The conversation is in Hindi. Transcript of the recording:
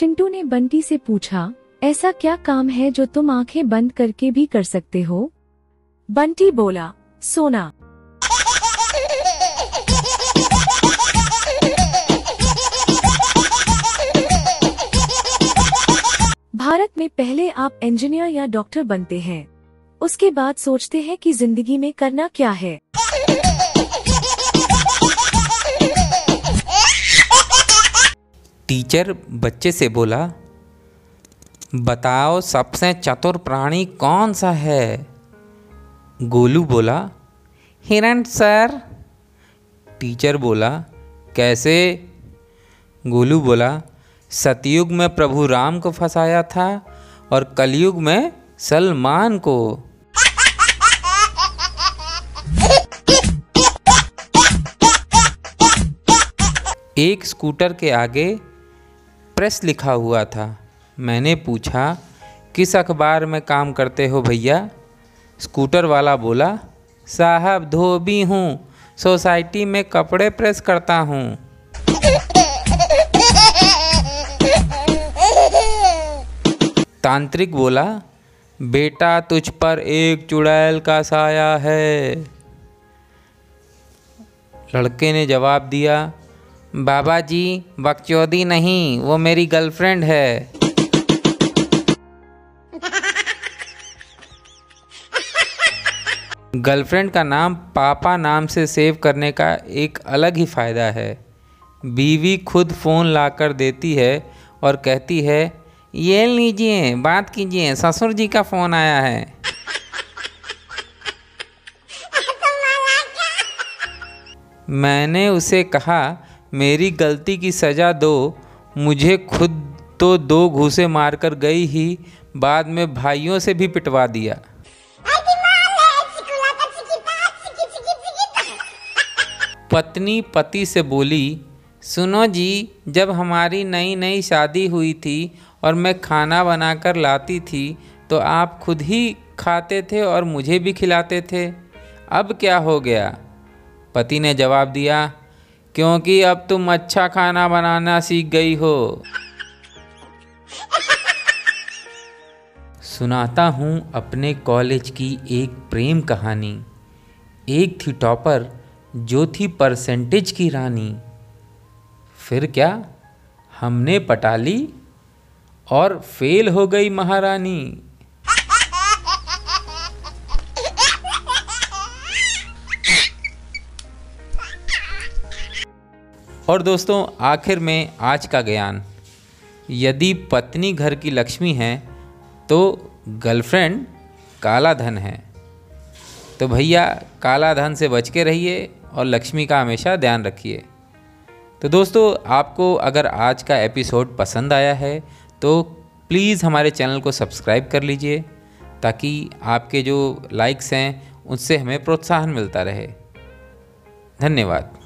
चिंटू ने बंटी से पूछा, ऐसा क्या काम है जो तुम आँखें बंद करके भी कर सकते हो? बंटी बोला, सोना। भारत में पहले आप इंजीनियर या डॉक्टर बनते हैं। उसके बाद सोचते हैं कि ज़िंदगी में करना क्या है। टीचर बच्चे से बोला, बताओ सबसे चतुर प्राणी कौन सा है? गोलू बोला, हिरण सर। टीचर बोला, कैसे? गोलू बोला, सतयुग में प्रभु राम को फंसाया था और कलयुग में सलमान को। एक स्कूटर के आगे प्रेस लिखा हुआ था। मैंने पूछा, किस अखबार में काम करते हो भैया? स्कूटर वाला बोला, साहब, धोबी हूँ। सोसाइटी में कपड़े प्रेस करता हूँ। तांत्रिक बोला, बेटा, तुझ पर एक चुड़ैल का साया है। लड़के ने जवाब दिया बाबा जी बकचौदी नहीं, वो मेरी गर्लफ्रेंड है। गर्लफ्रेंड का नाम पापा नाम से सेव करने का एक अलग ही फ़ायदा है। बीवी खुद फ़ोन लाकर देती है और कहती है, ये लीजिए, बात कीजिए, ससुर जी का फ़ोन आया है। मैंने उसे कहा मेरी गलती की सज़ा दो। मुझे खुद तो दो घूसे मारकर गई ही, बाद में भाइयों से भी पिटवा दिया। पत्नी पति से बोली, सुनो जी, जब हमारी नई नई शादी हुई थी और मैं खाना बनाकर लाती थी तो आप खुद ही खाते थे और मुझे भी खिलाते थे। अब क्या हो गया? पति ने जवाब दिया क्योंकि अब तुम अच्छा खाना बनाना सीख गई हो। सुनाता हूँ अपने कॉलेज की एक प्रेम कहानी। एक थी टॉपर, जो थी परसेंटेज की रानी। फिर क्या? हमने पटा ली और फेल हो गई महारानी। और दोस्तों, आखिर में आज का ज्ञान, यदि पत्नी घर की लक्ष्मी है तो गर्लफ्रेंड काला धन है। तो भैया, काला धन से बच के रहिए और लक्ष्मी का हमेशा ध्यान रखिए। तो दोस्तों, आपको अगर आज का एपिसोड पसंद आया है तो प्लीज़ हमारे चैनल को सब्सक्राइब कर लीजिए, ताकि आपके जो लाइक्स हैं उनसे हमें प्रोत्साहन मिलता रहे। धन्यवाद।